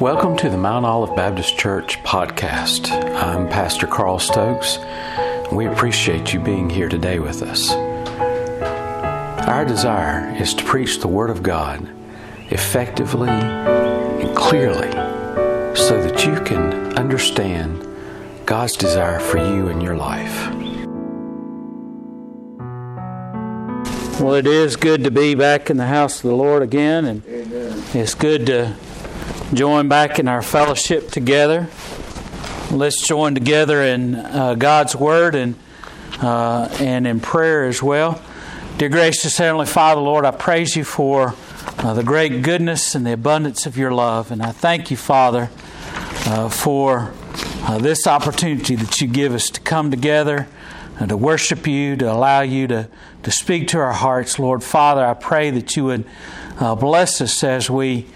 Welcome to the Mount Olive Baptist Church podcast. I'm Pastor Carl Stokes. We appreciate you being here today with us. Our desire is to preach the Word of God effectively and clearly so that you can understand God's desire for you in your life. Well, it is good to be back in the house of the Lord again, and Amen. it's good to join back in our fellowship together. Let's join together in uh, God's Word and uh, and in prayer as well. Dear gracious Heavenly Father, Lord, I praise you for uh, the great goodness and the abundance of your love, and I thank you, Father, uh, for uh, this opportunity that you give us to come together and to worship you, to allow you to to speak to our hearts, Lord Father. I pray that you would uh, bless us as we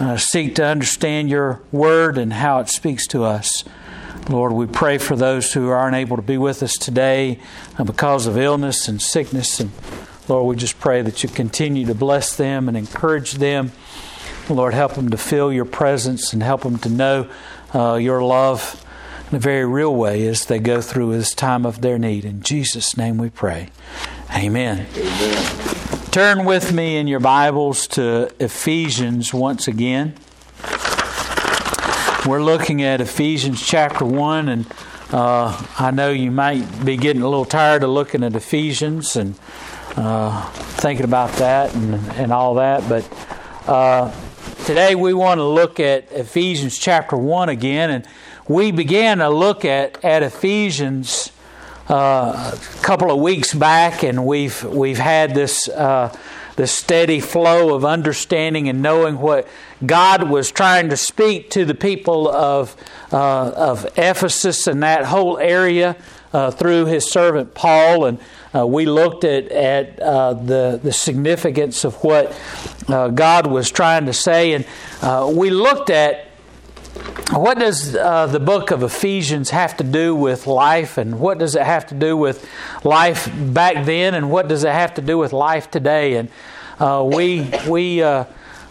uh, seek to understand your word and how it speaks to us. Lord, we pray for those who aren't able to be with us today uh, because of illness and sickness. And Lord, we just pray that you continue to bless them and encourage them. Lord, help them to feel your presence and help them to know uh, your love in a very real way as they go through this time of their need. In Jesus' name we pray. Amen. Amen. Turn with me in your Bibles to Ephesians once again. We're looking at Ephesians chapter 1, and uh, I know you might be getting a little tired of looking at Ephesians and uh, thinking about that and, and all that, but uh, today we want to look at Ephesians chapter 1 again, and we began to look at, at Ephesians a couple of weeks back, and we've we've had this uh, this steady flow of understanding and knowing what God was trying to speak to the people of uh, of Ephesus and that whole area uh, through His servant Paul, and uh, we looked at at uh, the the significance of what God was trying to say, and we looked at what does uh, the book of Ephesians have to do with life, and what does it have to do with life back then, and what does it have to do with life today? And uh, we we uh,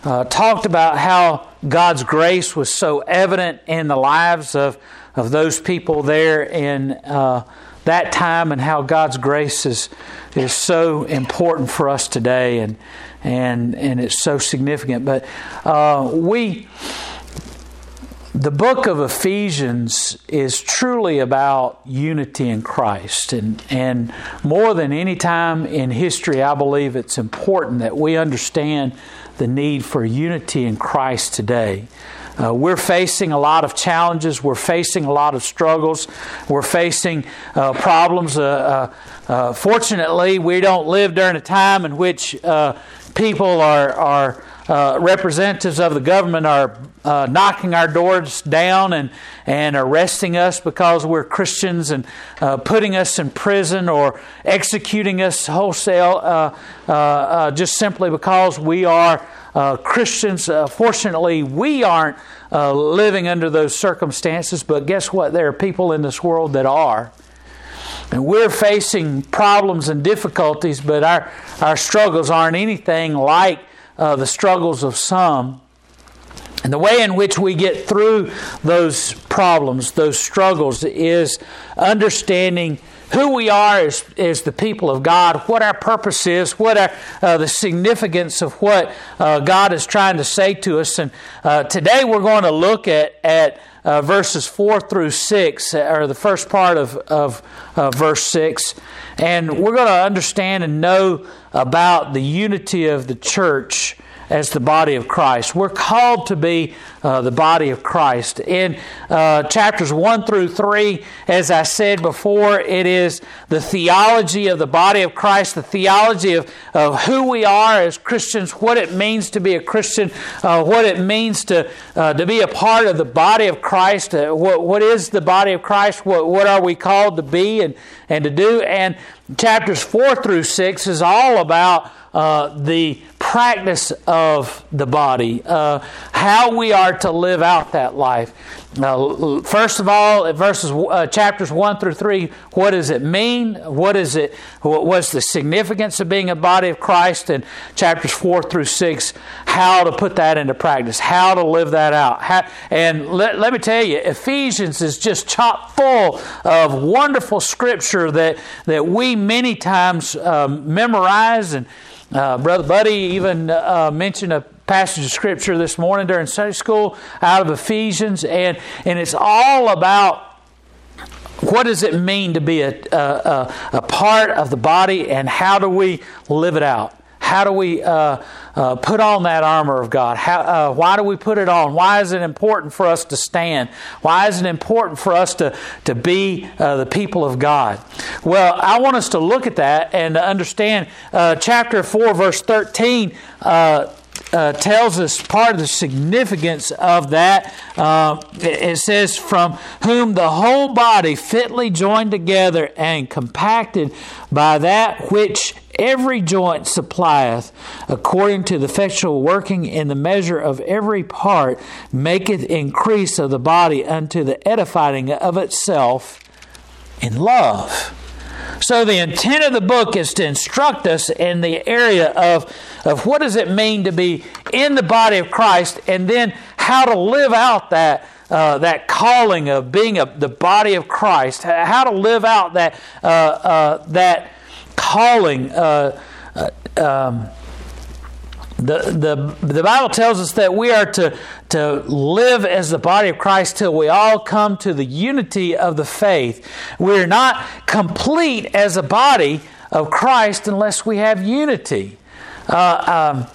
uh talked about how God's grace was so evident in the lives of of those people there in uh, that time, and how God's grace is is so important for us today, and and and it's so significant. But uh, we the book of Ephesians is truly about unity in Christ. And, and more than any time in history, I believe it's important that we understand the need for unity in Christ today. Uh, we're facing a lot of challenges. We're facing a lot of struggles. We're facing uh, problems. Uh, uh, uh fortunately, we don't live during a time in which uh, people are, are uh, representatives of the government are uh, knocking our doors down and, and arresting us because we're Christians and uh, putting us in prison or executing us wholesale uh, uh, uh, just simply because we are Christians. fortunately, we aren't living under those circumstances, but guess what? There are people in this world that are. And we're facing problems and difficulties, but our, our struggles aren't anything like uh, the struggles of some. And the way in which we get through those problems, those struggles, is understanding who we are as, as the people of God, what our purpose is, what our, uh, the significance of what uh, God is trying to say to us. And uh, today we're going to look at, at uh, verses 4 through 6, or the first part of, of uh, verse 6. And we're going to understand and know about the unity of the church as the body of Christ. We're called to be uh, the body of Christ. In uh, chapters 1 through 3, as I said before, it is the theology of the body of Christ, the theology of, of who we are as Christians, what it means to be a Christian, uh, what it means to, uh, to be a part of the body of Christ, uh, what, what is the body of Christ, what, what are we called to be and, and to do. And chapters 4 through 6 is all about uh, the practice of the body, uh, how we are to live out that life. Uh, first of all, verses uh, chapters one through three, what does it mean? What is it? What, What's the significance of being a body of Christ? And chapters four through six, how to put that into practice, how to live that out. How, and let, let me tell you, Ephesians is just chock full of wonderful scripture that that we many times um, memorize and. Uh, Brother Buddy even uh, mentioned a passage of scripture this morning during Sunday school out of Ephesians, and, and it's all about what does it mean to be a, a, a part of the body and how do we live it out? How do we uh, uh, put on that armor of God? How, uh, why do we put it on? Why is it important for us to stand? Why is it important for us to, to be uh, the people of God? Well, I want us to look at that and understand uh, chapter 4, verse 13. Uh, uh, tells us part of the significance of that. Uh, it says, From whom the whole body fitly joined together and compacted by that which every joint supplieth, according to the effectual working in the measure of every part, maketh increase of the body unto the edifying of itself in love. So the intent of the book is to instruct us in the area of, of what does it mean to be in the body of Christ and then how to live out that uh, that calling of being a, the body of Christ, how to live out that uh, uh, that calling. Uh, uh, um, the, the, the Bible tells us that we are to, to live as the body of Christ till we all come to the unity of the faith. We're not complete as a body of Christ unless we have unity. Uh, um,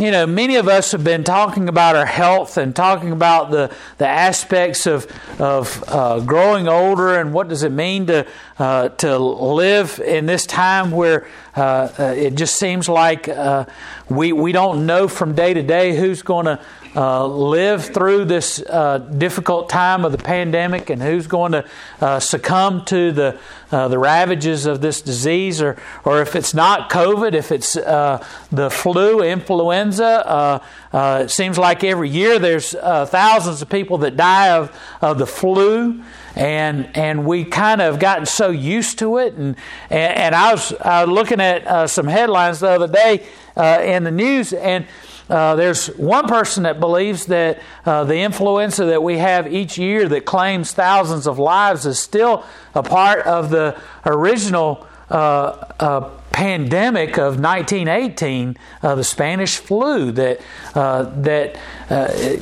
you know, many of us have been talking about our health and talking about the, the aspects of, of uh, growing older and what does it mean to, uh, to live in this time where uh, uh, it just seems like uh, we, we don't know from day to day who's going to uh, live through this uh, difficult time of the pandemic and who's going to uh, succumb to the uh, the ravages of this disease, or or if it's not COVID, if it's uh, the flu, influenza. Uh, it seems like every year there's thousands of people that die of of the flu and and we kind of gotten so used to it. And and, and I was uh, looking at some headlines the other day in the news, and uh, there's one person that believes that uh, the influenza that we have each year that claims thousands of lives is still a part of the original uh, uh pandemic of 1918, uh, the Spanish flu. That that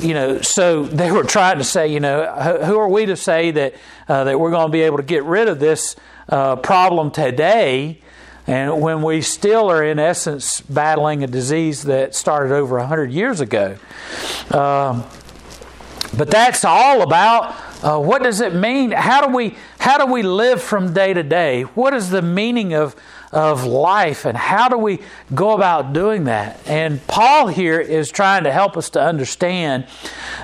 you know, so they were trying to say, you know, who are we to say that that we're going to be able to get rid of this problem today? And when we still are, in essence, battling a disease that started over 100 years ago. Um, but that's all about uh, what does it mean? How do we how do we live from day to day? What is the meaning of of life, and how do we go about doing that? And Paul here is trying to help us to understand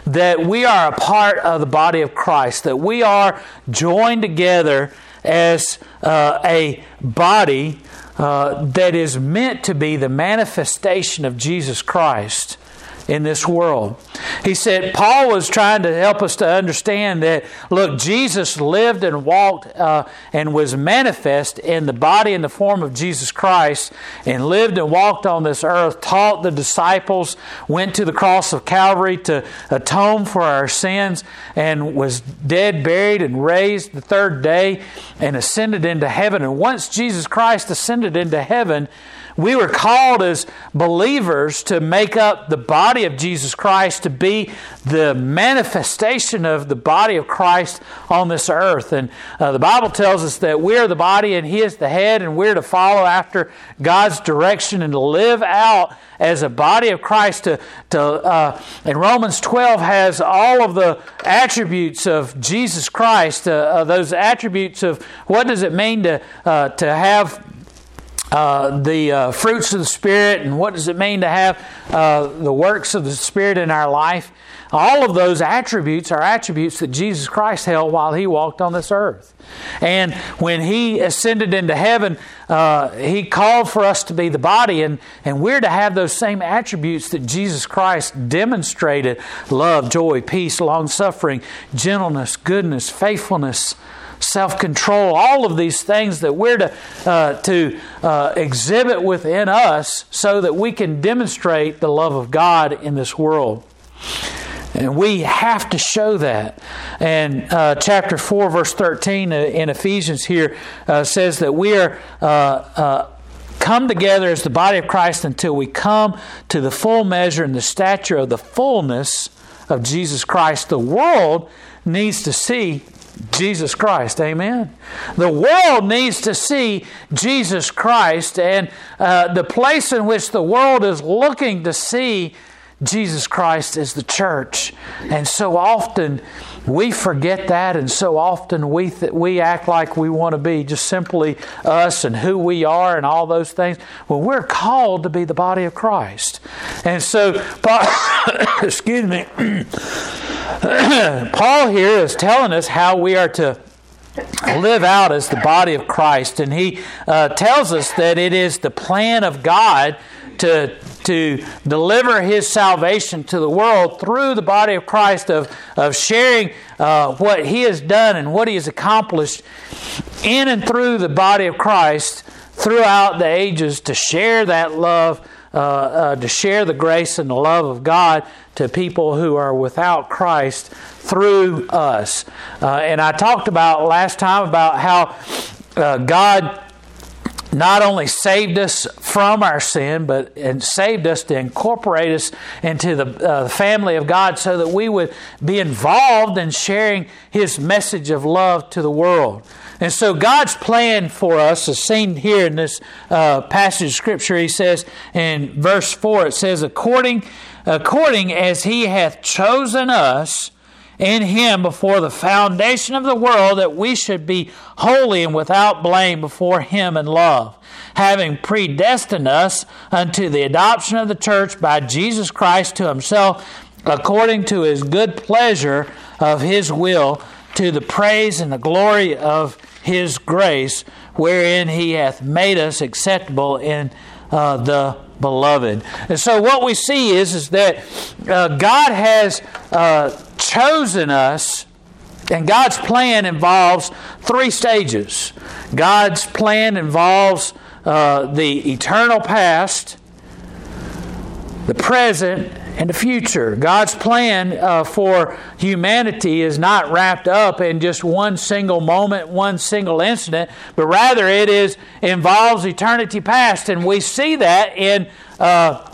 that we are a part of the body of Christ, that we are joined together as uh, a body uh, that is meant to be the manifestation of Jesus Christ in this world. He said, Paul was trying to help us to understand that, look, Jesus lived and walked uh, and was manifest in the body and the form of Jesus Christ and lived and walked on this earth, taught the disciples, went to the cross of Calvary to atone for our sins, and was dead, buried, and raised the third day and ascended into heaven. And once Jesus Christ ascended into heaven, we were called as believers to make up the body of Jesus Christ, to be the manifestation of the body of Christ on this earth. And uh, the Bible tells us that we're the body and He is the head, and we're to follow after God's direction and to live out as a body of Christ. To, to uh, and Romans 12 has all of the attributes of Jesus Christ, uh, uh those attributes of what does it mean to, uh, to have uh, the uh, fruits of the Spirit and what does it mean to have uh, the works of the Spirit in our life. All of those attributes are attributes that Jesus Christ held while he walked on this earth. And when he ascended into heaven, uh, he called for us to be the body, and, and we're to have those same attributes that Jesus Christ demonstrated love, joy, peace, long suffering, gentleness, goodness, faithfulness self control, all of these things that we're to, uh, to uh, exhibit within us so that we can demonstrate the love of God in this world. And we have to show that. And uh, chapter 4, verse 13 uh, in Ephesians here uh, says that we are uh, come together as the body of Christ until we come to the full measure and the stature of the fullness of Jesus Christ. The world needs to see Jesus Christ. Amen. The world needs to see Jesus Christ, and uh, the place in which the world is looking to see Jesus Christ is the church. And so often we forget that, and so often we, th- we act like we want to be just simply us and who we are and all those things. Well, we're called to be the body of Christ. And so, excuse me. Paul here is telling us how we are to live out as the body of Christ, and he uh, tells us that it is the plan of God to to deliver his salvation to the world through the body of Christ, of, of sharing uh, what he has done and what he has accomplished in and through the body of Christ throughout the ages to share that love uh, uh, to share the grace and the love of God to people who are without Christ through us. Uh, and I talked about last time about how uh, God not only saved us from our sin, but and saved us to incorporate us into the uh, family of God so that we would be involved in sharing His message of love to the world. And so God's plan for us is seen here in this uh, passage of Scripture. He says in verse 4, it says, according, according as He hath chosen us in Him before the foundation of the world, that we should be holy and without blame before Him in love, having predestined us unto the adoption of the church by Jesus Christ to Himself, according to His good pleasure of His will, to the praise and the glory of his grace, wherein he hath made us acceptable in uh, the beloved. And so what we see is, is that uh, God has uh, chosen us, and God's plan involves three stages. God's plan involves uh, the eternal past, the present, and the future. God's plan uh, for humanity is not wrapped up in just one single moment, one single incident, but rather it is involves eternity past, and we see that in. Uh,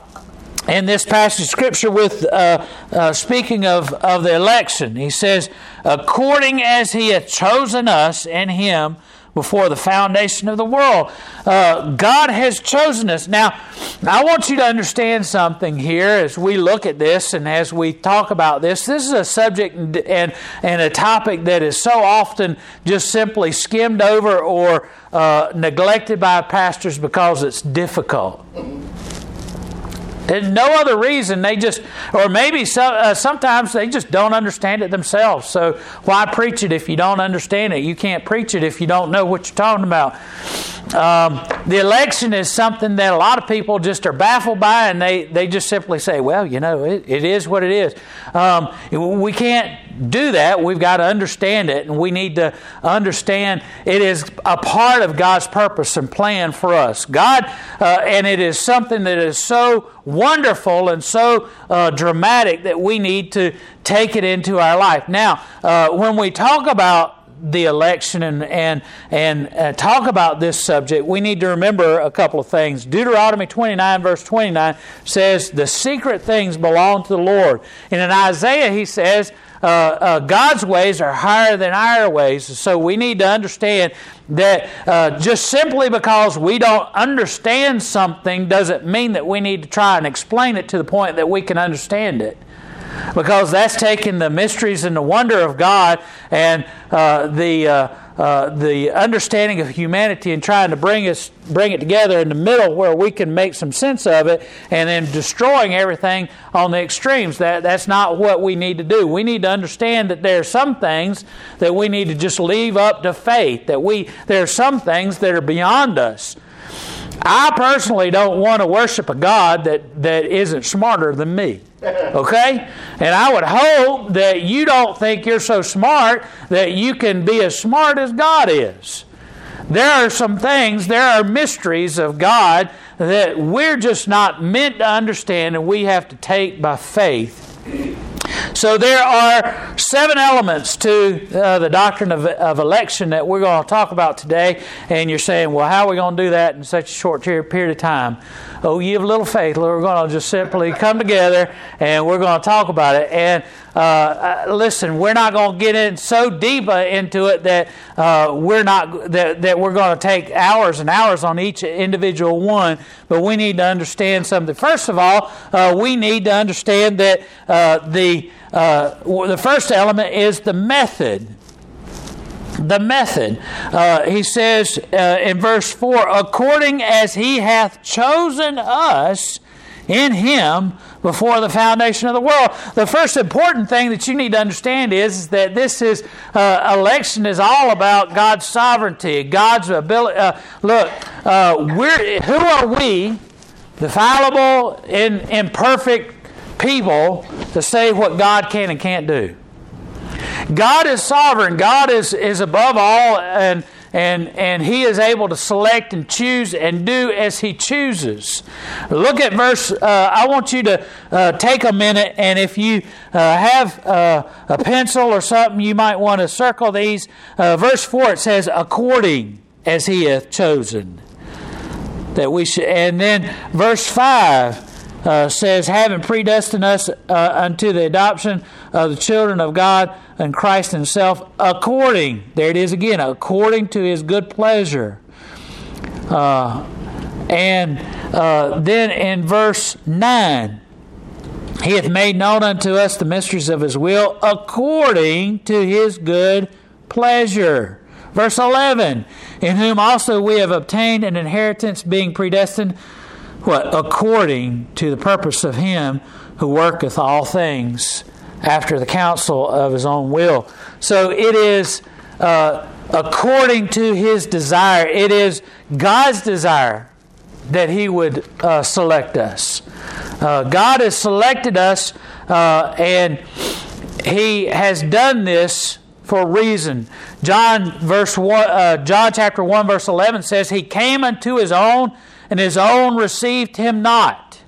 in this passage of scripture, with uh, uh, speaking of, of the election, he says, "According as he hath chosen us in Him before the foundation of the world. Uh, God has chosen us. Now, I want you to understand something here as we look at this and as we talk about this. This is a subject and, and a topic that is so often just simply skimmed over or uh, neglected by pastors because it's difficult. There's no other reason. They just, or maybe so, uh, sometimes they just don't understand it themselves. So why preach it if you don't understand it? You can't preach it if you don't know what you're talking about. Um, the election is something that a lot of people just are baffled by, and they, they just simply say, well, you know, it, it is what it is. Um, we can't do that. We've got to understand it, and we need to understand it is a part of God's purpose and plan for us. God, uh, and it is something that is so wonderful and so uh, dramatic that we need to take it into our life. Now, uh, when we talk about the election and and and uh, talk about this subject, we need to remember a couple of things. Deuteronomy 29 verse 29 says the secret things belong to the Lord. And in Isaiah he says uh, uh, God's ways are higher than our ways. So we need to understand that uh, just simply because we don't understand something doesn't mean that we need to try and explain it to the point that we can understand it because that's taking the mysteries and the wonder of God and uh, the uh, uh, the understanding of humanity and trying to bring us bring it together in the middle where we can make some sense of it, and then destroying everything on the extremes. That that's not what we need to do. We need to understand that there are some things that we need to just leave up to faith. That we there are some things that are beyond us. I personally don't want to worship a God that, that isn't smarter than me. Okay? And I would hope that you don't think you're so smart that you can be as smart as God is. There are some things, there are mysteries of God that we're just not meant to understand and we have to take by faith. So there are seven elements to uh, the doctrine of, of election that we're going to talk about today. And you're saying, well, how are we going to do that in such a short period of time? Oh, you have little faith. We're going to just simply come together and we're going to talk about it. And uh, uh, listen, we're not going to get in so deep uh, into it that uh, we're not that, that we're going to take hours and hours on each individual one. But we need to understand something. First of all, uh, we need to understand that the the first element is the method the method. He says in verse 4 according as he hath chosen us in him before the foundation of the world. The first important thing that you need to understand is, is that this is uh, election is all about God's sovereignty, God's ability. Uh, look, uh, we're who are we, the fallible, in, imperfect people, to say what God can and can't do? God is sovereign. God is, is above all, and, and, and He is able to select and choose and do as He chooses. Look at verse, uh, I want you to uh, take a minute, and if you uh, have uh, a pencil or something, you might want to circle these. Uh, verse 4, it says, according as He hath chosen. That we should, and then verse 5 uh, says, having predestined us uh, unto the adoption of the children of God and Christ Himself, according, there it is again, according to His good pleasure. Uh, and uh, then in verse 9, He hath made known unto us the mysteries of His will, according to His good pleasure. Verse 11, in whom also we have obtained an inheritance, being predestined what? According to the purpose of him who worketh all things after the counsel of his own will. So it is uh, according to his desire. It is God's desire that he would uh, select us. Uh, God has selected us, uh, and he has done this for a reason. John verse one, uh, John chapter one verse eleven says, "He came unto his own." And his own received him not.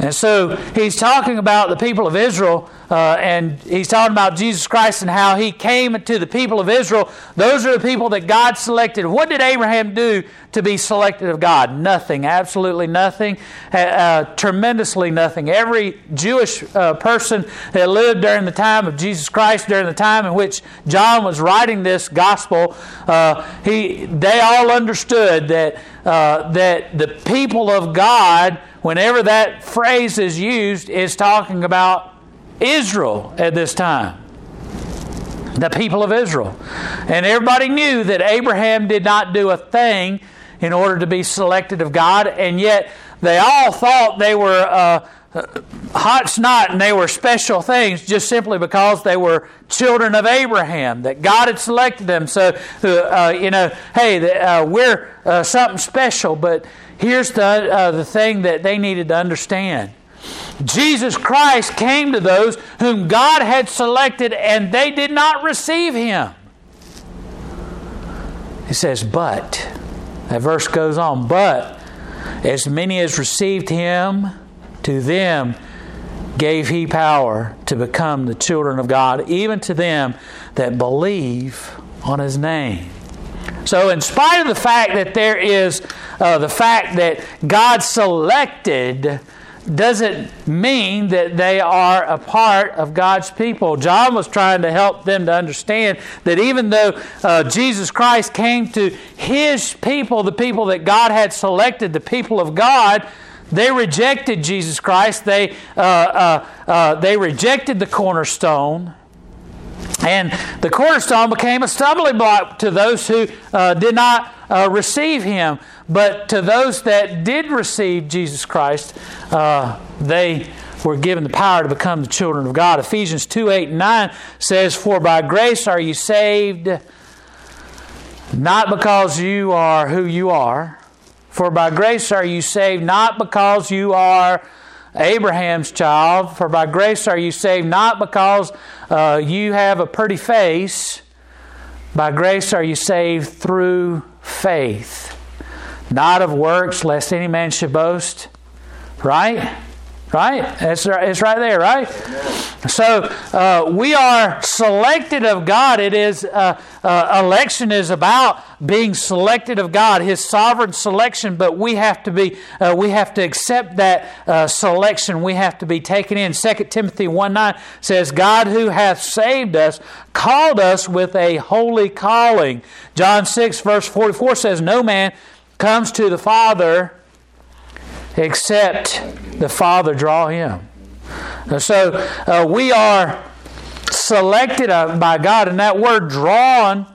And so he's talking about the people of Israel, uh, and he's talking about Jesus Christ and how he came to the people of Israel. Those are the people that God selected. What did Abraham do to be selected of God? Nothing, absolutely nothing, uh, tremendously nothing. Every Jewish uh, person that lived during the time of Jesus Christ, during the time in which John was writing this gospel, uh, he, they all understood that, uh, that the people of God whenever that phrase is used, is talking about Israel at this time. The people of Israel. And everybody knew that Abraham did not do a thing in order to be selected of God, and yet they all thought they were uh, hot snot and they were special things just simply because they were children of Abraham, that God had selected them. So, uh, you know, hey, uh, we're uh, something special, but Here's the, uh, the thing that they needed to understand Jesus Christ came to those whom God had selected, and they did not receive him. He says, But, that verse goes on, but as many as received him, to them gave he power to become the children of God, even to them that believe on his name. So, in spite of the fact that there is uh, the fact that God selected doesn't mean that they are a part of God's people. John was trying to help them to understand that even though uh, Jesus Christ came to his people, the people that God had selected, the people of God, they rejected Jesus Christ. They, uh, uh, uh they rejected the cornerstone. And the cornerstone became a stumbling block to those who uh, did not uh, receive him. But to those that did receive Jesus Christ, uh, they were given the power to become the children of God. Ephesians 2 8 and 9 says, For by grace are you saved, not because you are who you are. For by grace are you saved, not because you are Abraham's child. For by grace are you saved, not because uh, you have a pretty face. By grace are you saved through faith, not of works, lest any man should boast. Right? Right? It's, it's right there, right? So uh, we are selected of God. It is uh, uh, election is about being selected of God, His sovereign selection. But we have to be uh, we have to accept that uh, selection. We have to be taken in. 2 Timothy one nine says, "God who hath saved us called us with a holy calling." John six verse forty four says, "No man comes to the Father." except the Father draw him. So uh, we are selected uh, by God, and that word drawn,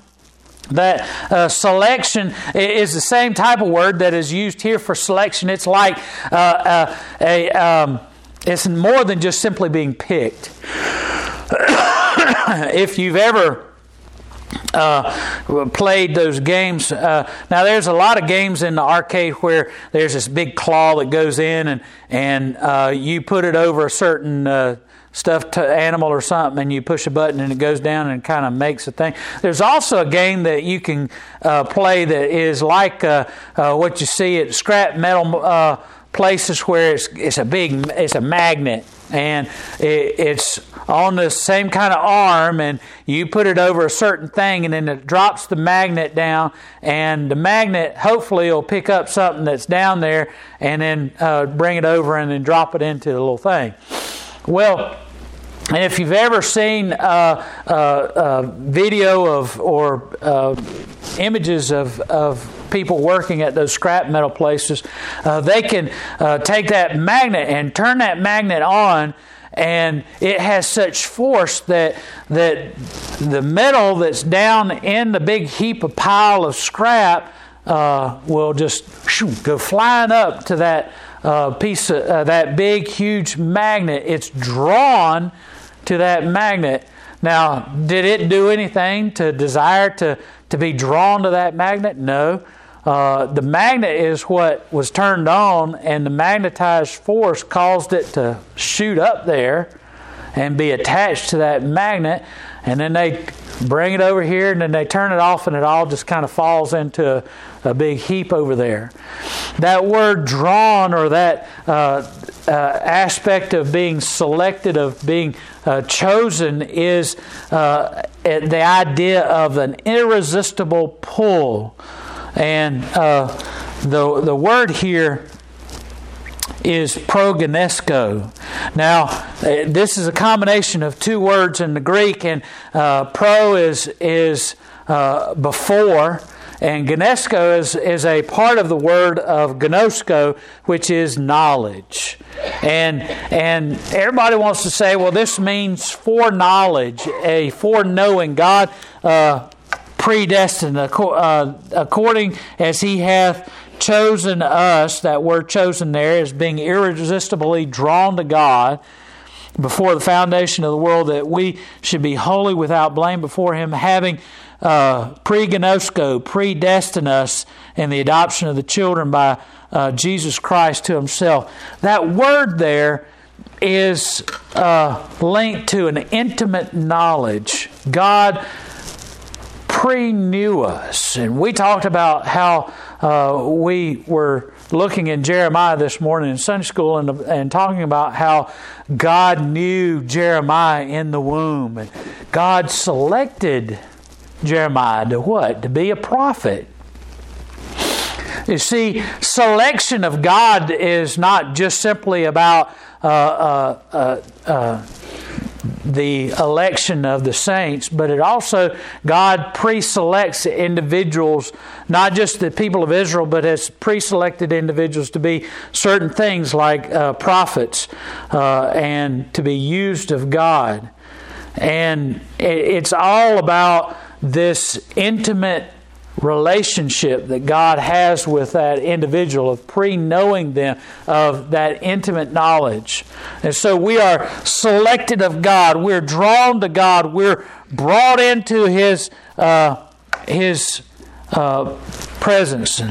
that uh, selection is the same type of word that is used here for selection. It's like uh, uh, a, um, it's more than just simply being picked. if you've ever uh, played those games. Uh, now, there's a lot of games in the arcade where there's this big claw that goes in, and and uh, you put it over a certain uh, stuffed animal or something, and you push a button and it goes down and kind of makes a thing. There's also a game that you can uh, play that is like uh, what you see at scrap metal places where it's it's a big it's a magnet and it, it's on the same kind of arm, and you put it over a certain thing, and then it drops the magnet down, and the magnet hopefully will pick up something that's down there, and then uh, bring it over and then drop it into the little thing. Well, and if you've ever seen a, a, a video of or uh, images of, of people working at those scrap metal places, uh, they can uh, take that magnet and turn that magnet on and it has such force that that the metal that's down in the big heap of pile of scrap uh, will just go flying up to that uh, piece of uh, that big huge magnet. It's drawn to that magnet. Now, did it do anything to desire to to be drawn to that magnet? No. Uh, the magnet is what was turned on, and the magnetized force caused it to shoot up there and be attached to that magnet. And then they bring it over here, and then they turn it off, and it all just kind of falls into a, a big heap over there. That word drawn, or that uh, uh, aspect of being selected, of being uh, chosen, is uh, the idea of an irresistible pull and uh, the, the word here is prognesko. Now, uh, this is a combination of two words in the Greek, and uh, pro is, is uh, before, and gnesko is, is a part of the word of gnosko, which is knowledge. And, and everybody wants to say, well, this means foreknowledge, a foreknowing. God uh, predestined uh, according as he hath chosen us. That word chosen there is being irresistibly drawn to god before the foundation of the world that we should be holy without blame before him having uh, pre-gnosko predestined us in the adoption of the children by uh, jesus christ to himself. That word there is uh, linked to an intimate knowledge. God pre knew us. And we talked about how uh, we were looking in Jeremiah this morning in Sunday school and, and talking about how God knew Jeremiah in the womb. And God selected Jeremiah to what? To be a prophet. You see, selection of God is not just simply about uh, uh, uh, uh the election of the saints, but it also, God pre selects individuals, not just the people of Israel, but has pre selected individuals to be certain things like uh, prophets uh, and to be used of God. and it's all about this intimate relationship that God has with that individual, of pre knowing them, of that intimate knowledge. And so we are selected of God, we're drawn to God, we're brought into His, uh, His uh, presence.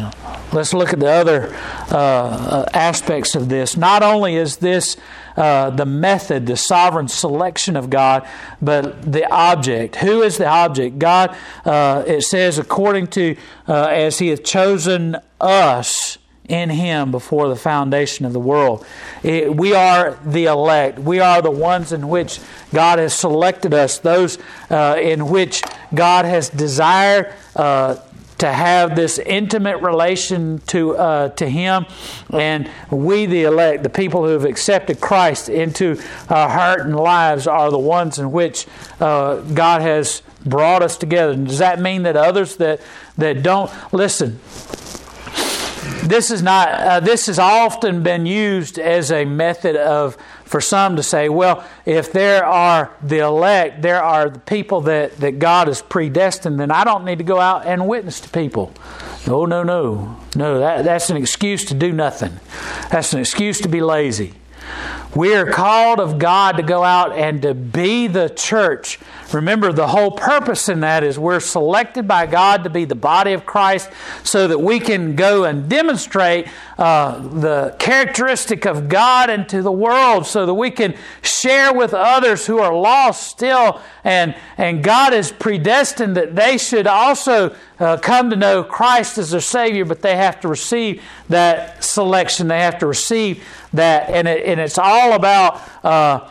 Let's look at the other uh, uh aspects of this. Not only is this uh, the method, the sovereign selection of God, but the object. Who is the object? God, uh, it says, according to as He hath chosen us in Him before the foundation of the world. It, we are the elect. We are the ones in which God has selected us, those uh, in which God has desired uh, to have this intimate relation to uh, to Him, and we, the elect, the people who have accepted Christ into our heart and lives, are the ones in which uh, God has brought us together. does that mean that others that that don't listen? This is not. Uh, this has often been used as a method of for some to say, well, if there are the elect, there are the people that, that God has predestined, then I don't need to go out and witness to people. No, no, no. No, that, that's an excuse to do nothing. That's an excuse to be lazy. We are called of God to go out and to be the church. Remember, the whole purpose in that is we're selected by God to be the body of Christ so that we can go and demonstrate uh, the characteristic of God into the world so that we can share with others who are lost still. And, and God is predestined that they should also uh, come to know Christ as their Savior, but they have to receive that selection. They have to receive that. And, it, and it's all about uh,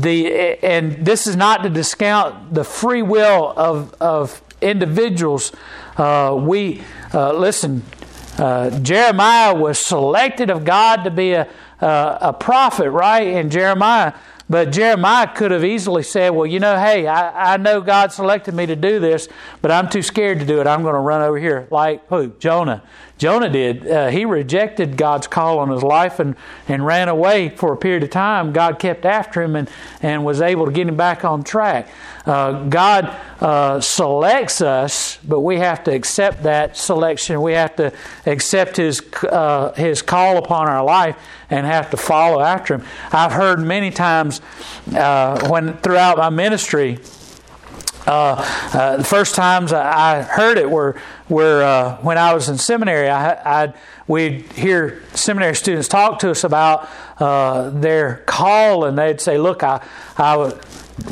the, and this is not to discount the free will of, of individuals. Uh, we, uh, listen, uh, Jeremiah was selected of God to be a, a, prophet, right? And Jeremiah but Jeremiah could have easily said, Well, you know, hey, I, I know God selected me to do this, but I'm too scared to do it. I'm going to run over here. Like who? Jonah. Jonah did. Uh, he rejected God's call on his life and, and ran away for a period of time. God kept after him and, and was able to get him back on track. Uh, God uh, selects us, but we have to accept that selection. We have to accept His, uh, his call upon our life and have to follow after Him. I've heard many times uh, when throughout my ministry, uh, uh, the first times I heard it were uh, when I was in seminary. I, I'd, we'd hear seminary students talk to us about uh, their call, and they'd say, "Look, I I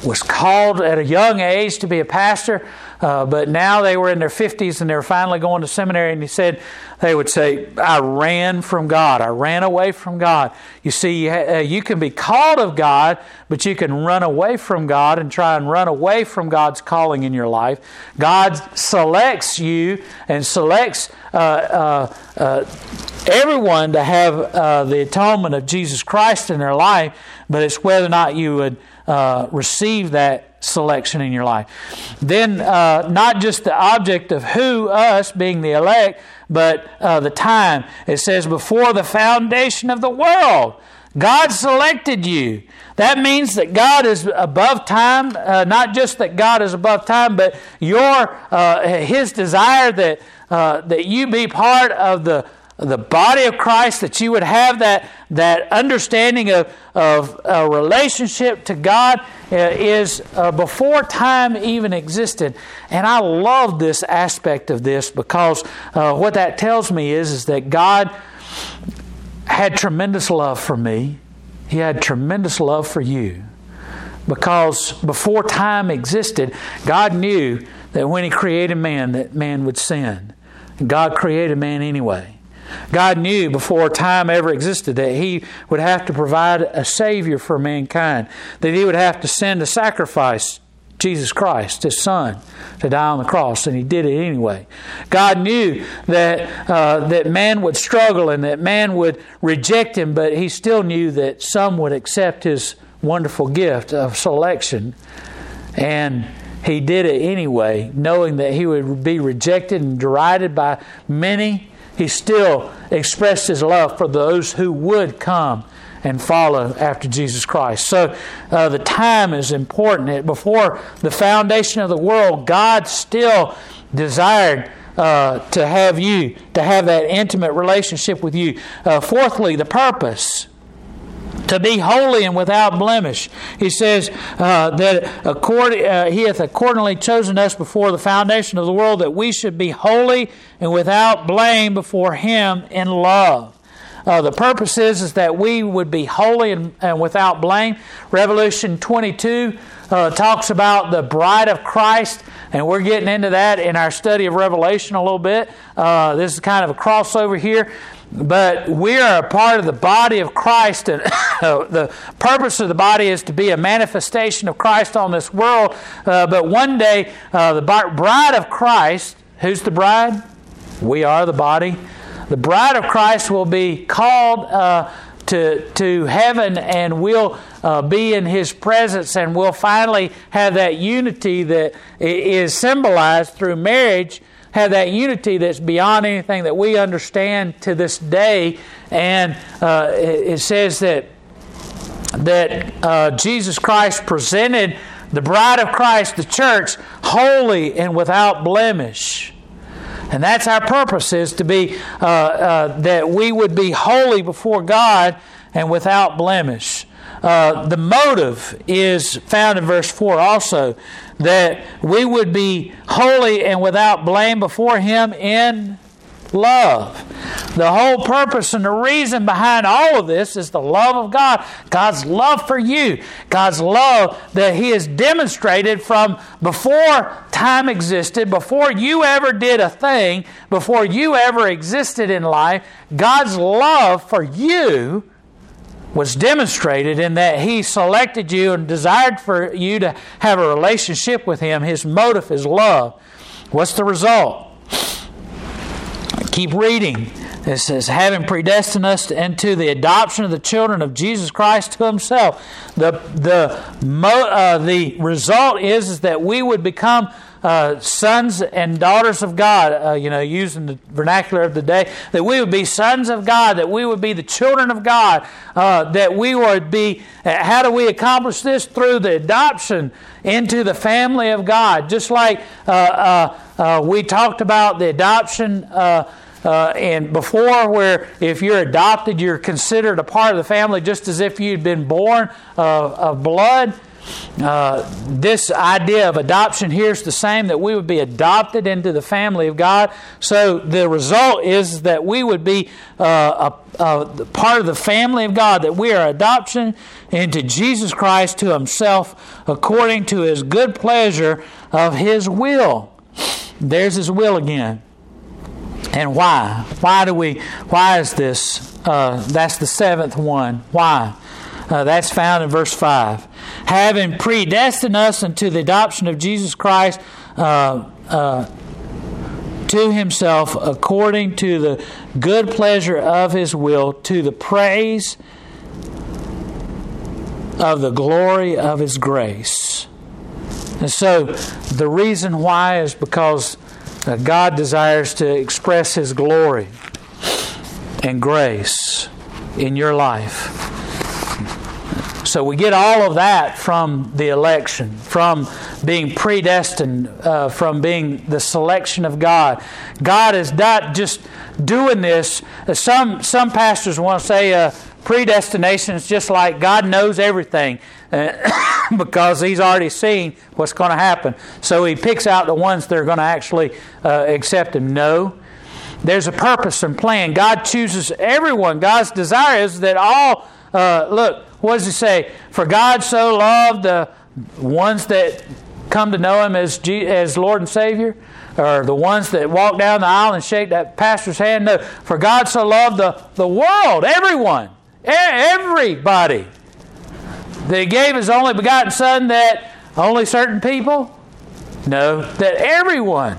was called at a young age to be a pastor." Uh, but now they were in their 50s and they were finally going to seminary, and he said, they would say, I ran from God. I ran away from God. You see, uh, you can be called of God, but you can run away from God and try and run away from God's calling in your life. God selects you and selects uh, uh, uh everyone to have uh, the atonement of Jesus Christ in their life, but it's whether or not you would receive that selection in your life. Then, uh, not just the object of who, us, being the elect, but uh, the time. It says, before the foundation of the world, God selected you. That means that God is above time, uh, not just that God is above time, but your, uh, His desire that, uh, that you be part of the the body of Christ, that you would have that, that understanding of, of a relationship to God uh, is uh, before time even existed. And I love this aspect of this because uh, what that tells me is, is that God had tremendous love for me, He had tremendous love for you. Because before time existed, God knew that when He created man, that man would sin. God created man anyway. God knew before time ever existed that He would have to provide a Savior for mankind, that He would have to send a sacrifice, Jesus Christ, His Son, to die on the cross, and He did it anyway. God knew that, uh, that man would struggle and that man would reject Him, but He still knew that some would accept His wonderful gift of selection. And he did it anyway, knowing that he would be rejected and derided by many he still expressed his love for those who would come and follow after Jesus Christ. So uh, the time is important. Before the foundation of the world, God still desired uh, to have you, to have that intimate relationship with you. Uh, fourthly, the purpose to be holy and without blemish. He says uh, that accord, uh, He hath accordingly chosen us before the foundation of the world that we should be holy and without blame before Him in love. Uh, the purpose is, is that we would be holy and, and without blame. Revelation 22 uh, talks about the bride of Christ, and we're getting into that in our study of Revelation a little bit. Uh, this is kind of a crossover here. But we are a part of the body of Christ, and the purpose of the body is to be a manifestation of Christ on this world. Uh, but one day, uh, the bride of Christ, who's the bride? We are the body. The bride of Christ will be called uh, to, to heaven and we'll uh, be in his presence and we'll finally have that unity that is symbolized through marriage have that unity that's beyond anything that we understand to this day. And uh, it, says that that uh, Jesus Christ presented the bride of Christ, the church, holy and without blemish. And that's our purpose is to be uh, uh that we would be holy before God and without blemish. Uh, the motive is found in verse 4 also that we would be holy and without blame before Him in love. The whole purpose and the reason behind all of this is the love of God. God's love for you. God's love that He has demonstrated from before time existed, before you ever did a thing, before you ever existed in life. God's love for you was demonstrated in that he selected you and desired for you to have a relationship with him. His motive is love. What's the result? Keep reading. It says, having predestined us into the adoption of the children of Jesus Christ to Himself. The the uh, the result is, is that we would become uh, sons and daughters of God, uh, you know, using the vernacular of the day, that we would be sons of God, that we would be the children of God, uh, that we would be. Uh, how do we accomplish this? Through the adoption into the family of God. Just like uh, uh, we talked about the adoption. Uh, and before, where if you're adopted, you're considered a part of the family just as if you'd been born of blood. Uh, this idea of adoption here is the same that we would be adopted into the family of God. So the result is that we would be uh, a, a part of the family of God, that we are adoption into Jesus Christ to Himself according to His good pleasure of His will. There's His will again. And why? Why do we? Why is this? Uh, that's the seventh one. Why? Uh, that's found in verse 5. Having predestined us unto the adoption of Jesus Christ uh, uh, to himself according to the good pleasure of his will, to the praise of the glory of his grace. And so the reason why is because uh, God desires to express his glory and grace in your life. So we get all of that from the election, from being predestined, uh, from being the selection of God. God is not just doing this. Some some pastors want to say uh, predestination is just like God knows everything uh, because He's already seen what's going to happen. So He picks out the ones that are going to actually uh, accept Him. No. There's a purpose and plan. God chooses everyone. God's desire is that all, uh, look, what does he say? For God so loved the ones that come to know him as, as Lord and Savior, or the ones that walk down the aisle and shake that pastor's hand. No, for God so loved the, the world, everyone, everybody, that he gave his only begotten Son that only certain people? No, that everyone,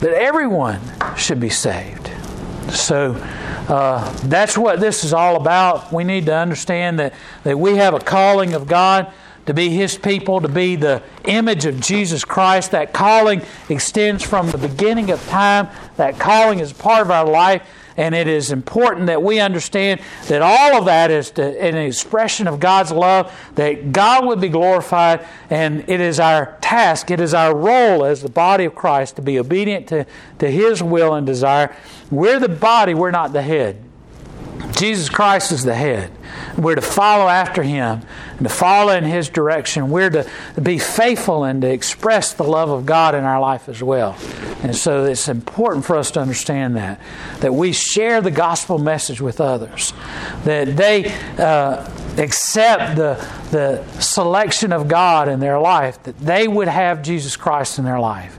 that everyone should be saved. So, uh, that's what this is all about. We need to understand that, that we have a calling of God to be His people, to be the image of Jesus Christ. That calling extends from the beginning of time. That calling is part of our life. And it is important that we understand that all of that is an expression of God's love, that God would be glorified, and it is our task, it is our role as the body of Christ to be obedient to, to His will and desire. We're the body, we're not the head. Jesus Christ is the head. We're to follow after him and to follow in his direction. We're to be faithful and to express the love of God in our life as well. And so it's important for us to understand that. That we share the gospel message with others. That they uh, accept the, the selection of God in their life. That they would have Jesus Christ in their life.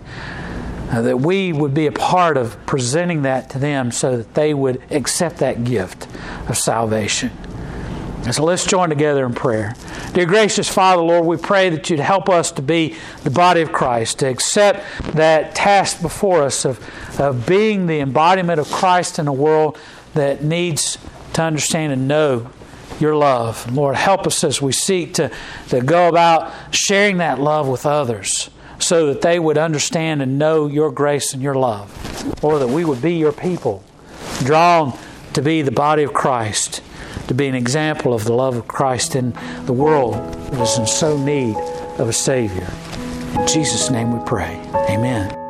Uh, that we would be a part of presenting that to them so that they would accept that gift of salvation. And so let's join together in prayer. Dear gracious Father, Lord, we pray that you'd help us to be the body of Christ, to accept that task before us of, of being the embodiment of Christ in a world that needs to understand and know your love. Lord, help us as we seek to, to go about sharing that love with others so that they would understand and know your grace and your love, or that we would be your people, drawn to be the body of Christ, to be an example of the love of Christ in the world that is in so need of a Savior. In Jesus' name we pray. Amen.